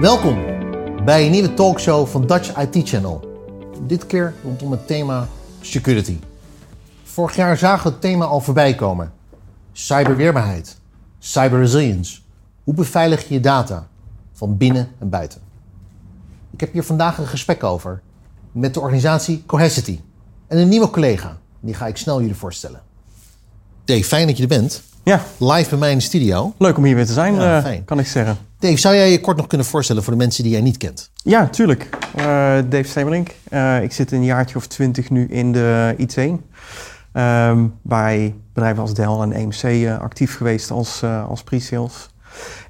Welkom bij een nieuwe talkshow van Dutch IT Channel. Dit keer rondom het thema security. Vorig jaar zagen we het thema al voorbij komen. Cyberweerbaarheid, cyberresilience. Hoe beveilig je je data van binnen en buiten? Ik heb hier vandaag een gesprek over met de organisatie Cohesity. En een nieuwe collega, die ga ik snel jullie voorstellen. Dave, fijn dat je er bent. Ja, Live bij mij in de studio. leuk om hier weer te zijn, Ja, eh, kan ik zeggen. Dave, zou jij je kort nog kunnen voorstellen voor de mensen die jij niet kent? Ja, tuurlijk. Eh, Dave Stemelink. Eh, ik zit een jaartje of twintig nu in de IT. Ehm, bij bedrijven als Dell en EMC actief geweest als, als pre-sales.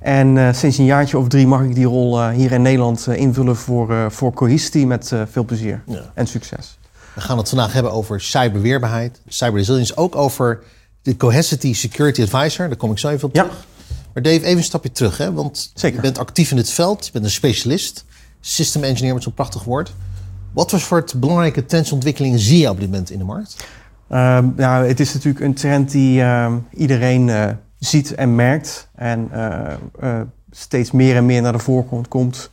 En sinds een jaartje of drie mag ik die rol hier in Nederland invullen voor, voor Cohesity met veel plezier Ja. en succes. We gaan het vandaag hebben over cyberweerbaarheid, cyberresilience. Ook over de Cohesity Security Advisor. Daar kom ik zo even op Ja. terug. Maar Dave, even een stapje terug. Hè? Want Zeker. je bent actief in het veld. Je bent een specialist. System engineer met zo'n prachtig woord. Wat voor soort belangrijke trendsontwikkelingen zie je op dit moment in de markt? Ja, het is natuurlijk een trend die ehm, iedereen eh, ziet en merkt. En eh, eh, steeds meer en meer naar de voorgrond komt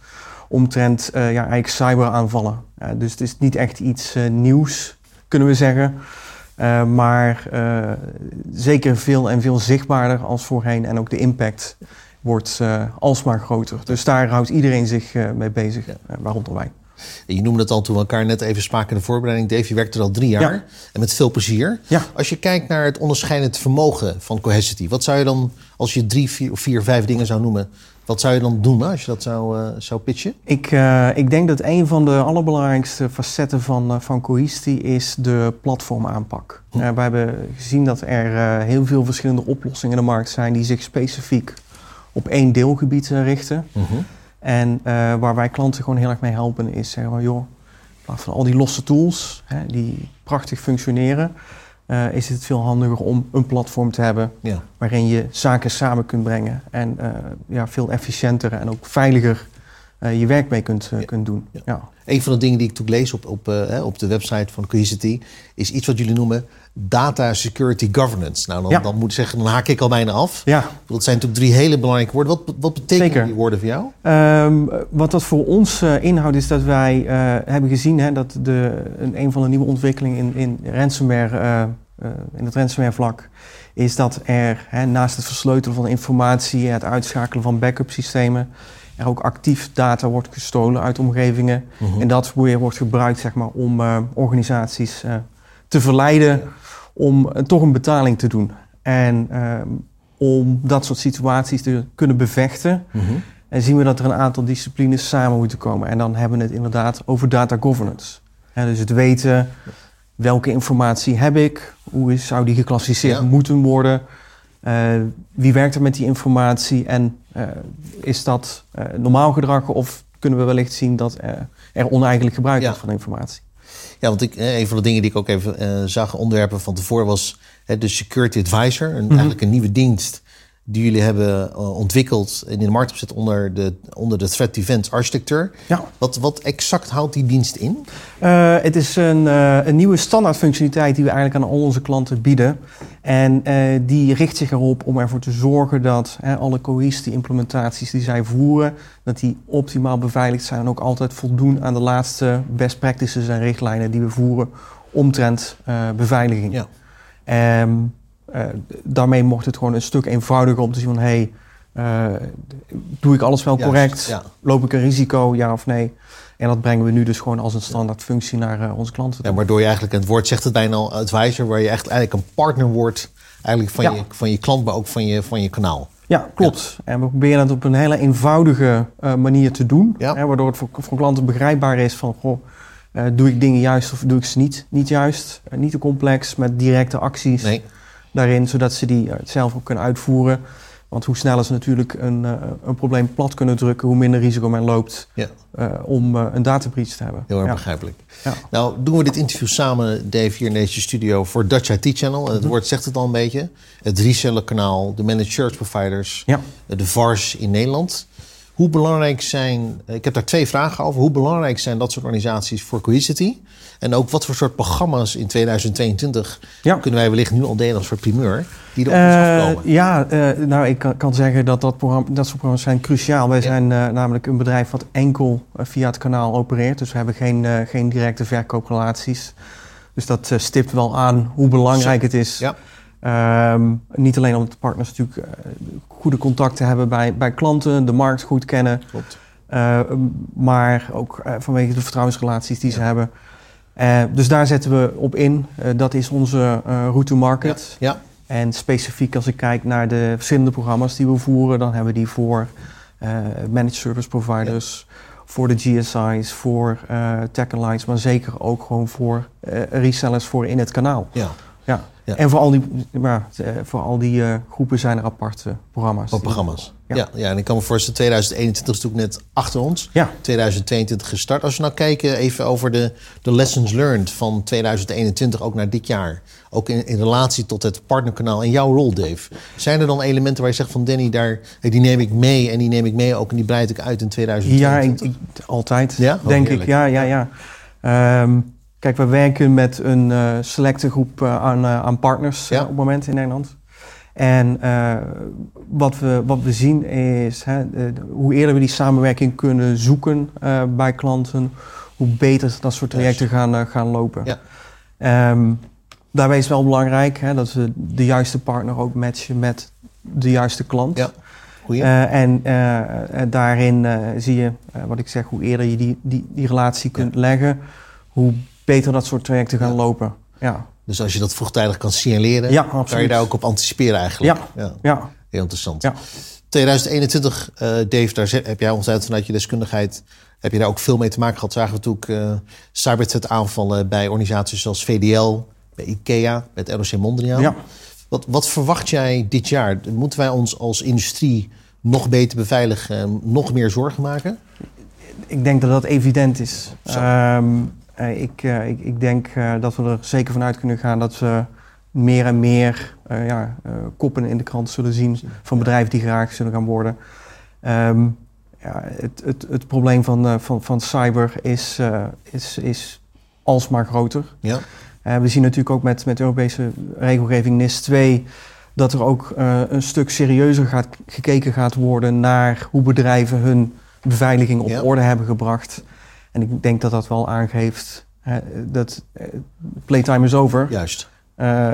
omtrent ja, eigenlijk cyberaanvallen. Dus het is niet echt iets nieuws, kunnen we zeggen. Eh, maar eh, zeker veel en veel zichtbaarder als voorheen. En ook de impact wordt eh, alsmaar groter. Dus daar houdt iedereen zich mee bezig, eh, waaronder wij. Je noemde het al toen we elkaar net even spraken in de voorbereiding. Dave, je werkt er al drie jaar. Ja. En met veel plezier. Ja. Als je kijkt naar het onderscheidend vermogen van Cohesity. Wat zou je dan, als je drie, vier, of vier, vijf dingen zou noemen. Wat zou je dan doen als je dat zou, eh, zou pitchen? Ik, eh, ik denk dat een van de allerbelangrijkste facetten van, uh, van Cohesity is de platformaanpak. Hm. We hebben gezien dat er heel veel verschillende oplossingen in de markt zijn die zich specifiek op één deelgebied richten. Mhm. En waar wij klanten gewoon heel erg mee helpen is zeggen van joh, in plaats van al die losse tools hè, die prachtig functioneren, uh, is het veel handiger om een platform te hebben Ja. waarin je zaken samen kunt brengen en uh, ja, veel efficiënter en ook veiliger je werk mee kunt, Ja. kunt doen. Ja. Een van de dingen die ik toen lees op, op, eh, op de website van Cohesity... is iets wat jullie noemen Data Security Governance. Nou, dan, Ja. dan moet ik zeggen, dan haak ik al bijna af. Ja. Dat zijn natuurlijk drie hele belangrijke woorden. Wat, wat betekenen Zeker. die woorden voor jou? Um, wat dat voor ons uh, inhoudt is dat wij uh, hebben gezien hè, dat de, een, een van de nieuwe ontwikkelingen in, in ransomware, in het ransomware vlak, is dat er hè, naast het versleutelen van informatie en het uitschakelen van backup systemen, er ook actief data wordt gestolen uit omgevingen. Mhm. En dat weer wordt gebruikt zeg maar, om uh, organisaties uh, te verleiden om uh, toch een betaling te doen. En um, om dat soort situaties te kunnen bevechten. Mhm. En zien we dat er een aantal disciplines samen moeten komen. En dan hebben we het inderdaad over data governance. Dus het weten welke informatie heb ik, hoe is, zou die geclassificeerd Ja. moeten worden, wie werkt er met die informatie en uh, is dat uh, normaal gedrag of kunnen we wellicht zien dat er oneigenlijk gebruik Ja. wordt van informatie. Ja, want ik, eh, een van de dingen die ik ook even eh, zag onderwerpen van tevoren was hè, de Security Advisor. Een, Mhm. Eigenlijk een nieuwe dienst die jullie hebben eh, ontwikkeld en in de markt gezet onder de, onder de Threat Defense Architecture. Ja. Wat, wat exact houdt die dienst in? Uh, het is een, uh, een nieuwe standaardfunctionaliteit die we eigenlijk aan al onze klanten bieden. En die richt zich erop om ervoor te zorgen dat alle cohesie-implementaties die zij voeren, dat die optimaal beveiligd zijn en ook altijd voldoen aan de laatste best practices en richtlijnen die we voeren omtrent beveiliging. Ja. Um, daarmee mocht het gewoon een stuk eenvoudiger om te zien van hey, doe ik alles wel Juist, correct? ja. Loop ik een risico, ja of nee? En dat brengen we nu dus gewoon als een standaard functie naar uh, onze klanten. Ja, waardoor je eigenlijk, het woord zegt het bijna al, advisor, waar je echt eigenlijk een partner wordt eigenlijk van, Ja. je, van je klant, maar ook van je, van je kanaal. Ja, klopt. En we proberen dat op een hele eenvoudige uh, manier te doen. Ja. Hè, waardoor het voor, voor klanten begrijpbaar is van... Goh, uh, doe ik dingen juist of doe ik ze niet, niet juist? Uh, niet te complex, met directe acties Nee. Daarin... zodat ze die zelf ook kunnen uitvoeren. Want hoe sneller ze natuurlijk een, uh, een probleem plat kunnen drukken... hoe minder risico men loopt Ja, uh, om uh, een databreach te hebben. heel erg Ja. begrijpelijk. Ja. Nou, doen we dit interview samen, Dave, hier in deze studio voor Dutch IT Channel. Het Mhm. woord zegt het al een beetje. Het reseller kanaal, de managed service providers, Ja. de VARs in Nederland. Hoe belangrijk zijn, ik heb daar twee vragen over. Hoe belangrijk zijn dat soort organisaties voor Cohesity? En ook wat voor soort programma's in 2022 Ja. kunnen wij wellicht nu al delen als voor primeur, die er op ons Eh, afkomen? ja, eh, nou ik kan, zeggen dat dat, programma, dat soort programma's zijn cruciaal. Wij Ja. zijn eh, namelijk een bedrijf wat enkel via het kanaal opereert. Dus we hebben geen, geen directe verkooprelaties. Dus dat stipt wel aan hoe belangrijk het is. Ja. Ehm, niet alleen omdat de partners natuurlijk eh, goede contacten hebben bij, bij klanten, de markt goed kennen. Klopt. Eh, maar ook eh, vanwege de vertrouwensrelaties die ze hebben. Eh, dus daar zetten we op in. Dat is onze route to market. Ja, En specifiek als ik kijk naar de verschillende programma's die we voeren, dan hebben we die voor managed service providers, voor de GSI's, voor tech allies, maar zeker ook gewoon voor resellers voor in het kanaal. ja. Ja. Ja. En voor al die, maar, eh, voor al die eh, groepen zijn er aparte programma's. Programma's. Ja. Ja. Ja, en ik kan me voorstellen, 2021 is natuurlijk net achter ons. Ja. 2022 gestart. Als we nou kijken even over de, de lessons learned van 2021 ook naar dit jaar. Ook in, in relatie tot het partnerkanaal en jouw rol, Dave. Zijn er dan elementen waar je zegt van Danny, daar, hey, die neem ik mee en die neem ik mee ook en die breid ik uit in Ja, 2022? ik, ik- altijd, Ja? Oh, denk ik. Ja, ja, ja. Ehm, kijk, we werken met een eh, selecte groep eh, aan, eh, aan partners Ja. op het moment in Nederland. En wat, we, wat we zien is, hè, de- hoe eerder we die samenwerking kunnen zoeken bij klanten, hoe beter dat soort trajecten gaan, gaan lopen. Ja. Ehm, daarbij is wel belangrijk hè, dat we de juiste partner ook matchen met de juiste klant. Ja. En daarin zie je, wat ik zeg, hoe eerder je die, die, die relatie kunt leggen, hoe beter dat soort trajecten gaan Ja. lopen. Ja, dus als je dat vroegtijdig kan signaleren, ja kan je daar ook op anticiperen eigenlijk. Ja. Ja, Heel interessant. Ja. 2021, eh, Dave, daar heb jij ongetwijfeld vanuit je deskundigheid... heb je daar ook veel mee te maken gehad. Zagen we natuurlijk eh cyberthreat aanvallen bij organisaties zoals VDL... bij IKEA, met ROC Mondriaan. ja. Wat, wat verwacht jij dit jaar? Moeten wij ons als industrie nog beter beveiligen... en nog meer zorgen maken? ik denk dat dat evident is. Zo. Eh, ik, eh, ik, ik denk eh, dat we er zeker vanuit kunnen gaan dat we meer en meer ja, koppen in de krant zullen zien van bedrijven die geraakt zullen gaan worden. Ehm, ja, het, het, het probleem van, van, van cyber is, is, is alsmaar groter. Ja, we zien natuurlijk ook met, met Europese regelgeving NIS 2 dat er ook een stuk serieuzer gaat, gekeken gaat worden naar hoe bedrijven hun beveiliging op Ja. orde hebben gebracht. En ik denk dat dat wel aangeeft dat eh, playtime is over. juist. Eh,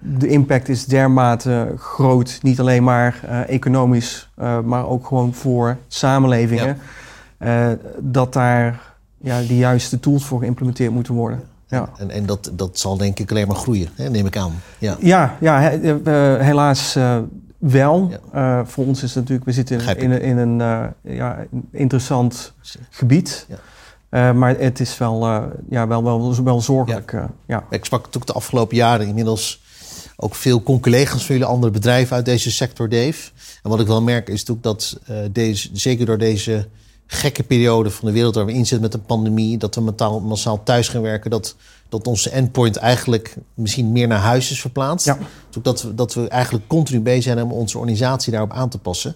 de impact is dermate groot, niet alleen maar eh, economisch, maar ook gewoon voor samenlevingen. dat daar ja, de juiste tools voor geïmplementeerd moeten worden. Ja. En, en dat, dat zal denk ik alleen maar groeien, hè, neem ik aan. Ja, Ja, ja he- helaas wel. Ja. Voor ons is het natuurlijk, we zitten in, in, een- in een ja, interessant gebied. Ja. Eh, maar het is wel, eh, ja, wel, wel, wel zorgelijk. eh, ja. Ik sprak natuurlijk de afgelopen jaren inmiddels ook veel collega's van jullie andere bedrijven uit deze sector, Dave. En wat ik wel merk is natuurlijk dat deze, zeker door deze gekke periode van de wereld waar we in zitten met een pandemie, dat we massaal, massaal thuis gaan werken, dat, dat onze endpoint eigenlijk misschien meer naar huis is verplaatst. Ja. Dus dat, we, dat we eigenlijk continu bezig zijn om onze organisatie daarop aan te passen.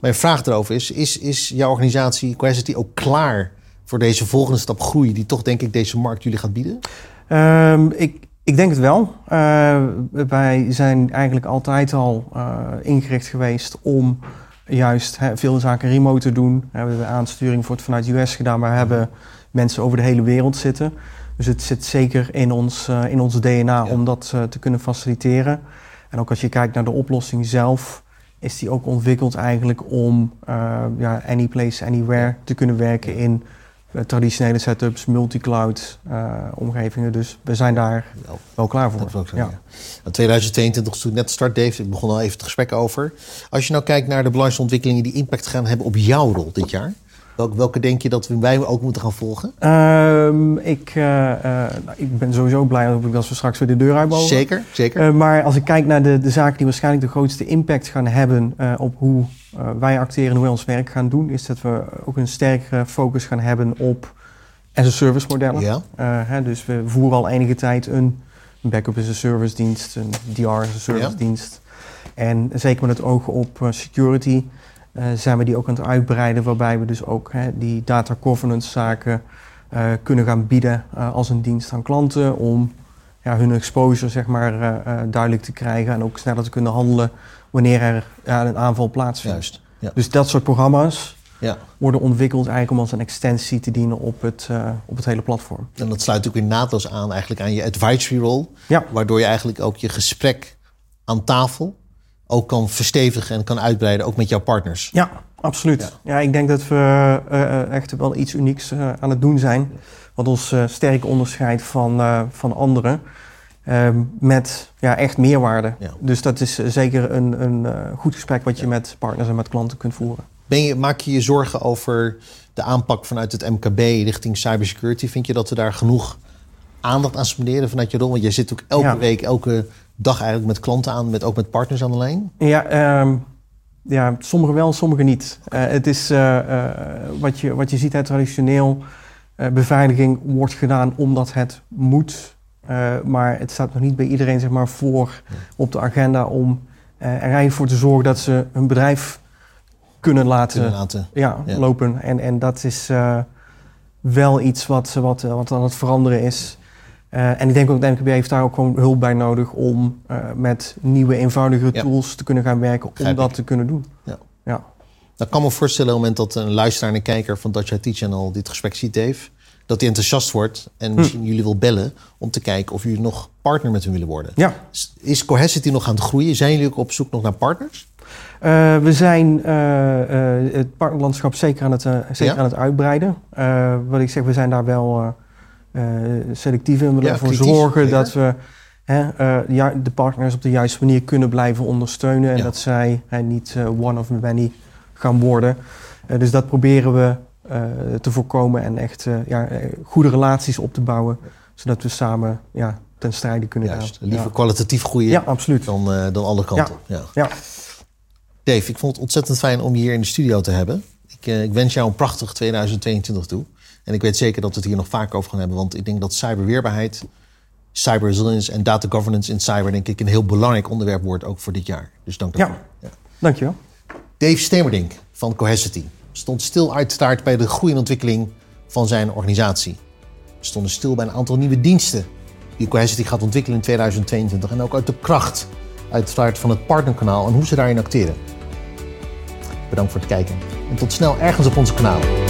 Mijn vraag erover is, is, is jouw organisatie Quacity ook klaar voor deze volgende stap groei die toch denk ik deze markt jullie gaat bieden? Ehm, ik, ik denk het wel. Eh, wij zijn eigenlijk altijd al eh, ingericht geweest om juist veel zaken remote te doen. We hebben de aansturing voor het vanuit US gedaan, maar we hebben mensen over de hele wereld zitten. Dus het zit zeker in ons, eh, in ons DNA Ja. om dat te kunnen faciliteren. En ook als je kijkt naar de oplossing zelf, is die ook ontwikkeld eigenlijk om ja, any place, anywhere te kunnen werken in traditionele setups, multi-cloud eh, omgevingen. Dus we zijn daar Wel, wel klaar voor. Dat ja. ja. 2022 is natuurlijk net start, Dave. Ik begon al even het gesprek over. Als je nou kijkt naar de belangrijkste ontwikkelingen die impact gaan hebben op jouw rol dit jaar. Welke, welke denk je dat we- wij ook moeten gaan volgen? Ehm, ik, eh, eh, nou, ik ben sowieso blij dat we- straks weer de deur uit mogen. Zeker, zeker. Eh, maar als ik kijk naar de, de zaken die waarschijnlijk de grootste impact gaan hebben eh, op hoe eh, wij acteren en hoe wij ons werk gaan doen, is dat we ook een sterkere focus gaan hebben op as-a-service modellen. ja, Eh, hè, dus we voeren al enige tijd een backup as a service dienst, een DR as a service Ja. dienst. En zeker met het oog op eh, security zijn we die ook aan het uitbreiden, waarbij we dus ook hè, die data governance zaken kunnen gaan bieden als een dienst aan klanten om ja, hun exposure zeg maar, eh, eh, duidelijk te krijgen en ook sneller te kunnen handelen wanneer er ja, een aanval plaatsvindt. Juist. Ja. Dus dat soort programma's Ja. worden ontwikkeld eigenlijk om als een extensie te dienen op het, eh, op het hele platform. En dat sluit ook weer naadloos aan eigenlijk aan je advisory role. Ja. Waardoor je eigenlijk ook je gesprek aan tafel ook kan verstevigen en kan uitbreiden, ook met jouw partners. Ja, absoluut. Ja. ik denk dat we echt wel iets unieks aan het doen zijn. Wat ons eh, sterk onderscheidt van, eh, van anderen. Ehm, met ja, echt meerwaarde. Ja. Dus dat is eh, zeker een, een goed gesprek wat je met partners en met klanten kunt voeren. Ben je, maak je je zorgen over de aanpak vanuit het MKB richting cybersecurity? Vind je dat we daar genoeg aandacht aan spenderen vanuit je rol? Want jij zit ook elke Ja. week, elke dag eigenlijk met klanten aan, met, ook met partners aan de lijn. Ja, ehm, ja sommige wel, sommige niet. Het is wat, je, wat je ziet uit traditioneel. Eh, beveiliging wordt gedaan omdat het moet. Eh, maar het staat nog niet bij iedereen zeg maar, voor op de agenda om eh, er eigenlijk voor te zorgen dat ze hun bedrijf kunnen laten, Kunnen laten. Ja, Ja. lopen. En, en dat is wel iets wat, wat, wat aan het veranderen is. En ik denk ook dat de MKB heeft daar ook gewoon hulp bij nodig om met nieuwe, eenvoudigere Ja. tools te kunnen gaan werken om dat ik. te kunnen doen. Ja. Ja. Nou, ik kan me voorstellen op het moment dat een luisteraar en een kijker van Dutch IT Channel dit gesprek ziet, Dave, dat hij enthousiast wordt en misschien jullie wil bellen om te kijken of jullie nog partner met hem willen worden. ja. Is Cohesity nog aan het groeien? Zijn jullie ook op zoek nog naar partners? Eh, we zijn eh, eh, het partnerlandschap zeker aan het, zeker Ja? aan het uitbreiden. Wat ik zeg, we zijn daar wel selectief in. We willen ervoor zorgen zeker. dat we hè, de partners op de juiste manier kunnen blijven ondersteunen. En Ja. dat zij hè, niet one of many gaan worden. Eh, dus dat proberen we eh, te voorkomen en echt eh, ja, goede relaties op te bouwen. Zodat we samen ja, ten strijde kunnen Juist. gaan. Liever ja. kwalitatief groeien ja, absoluut. dan, dan alle kanten. Ja. Ja. Dave, ik vond het ontzettend fijn om je hier in de studio te hebben. Ik, ik wens jou een prachtig 2022 toe. En ik weet zeker dat we het hier nog vaak over gaan hebben. Want ik denk dat cyberweerbaarheid, cyber resilience en data governance in cyber... denk ik een heel belangrijk onderwerp wordt ook voor dit jaar. Dus dank daarvoor. Ja. Dankjewel. Dave Stemerdink van Cohesity stond stil uiteraard bij de groei en ontwikkeling van zijn organisatie. We stonden stil bij een aantal nieuwe diensten die Cohesity gaat ontwikkelen in 2022 en ook uit de kracht uiteraard van het partnerkanaal en hoe ze daarin acteren. Bedankt voor het kijken en tot snel ergens op onze kanalen.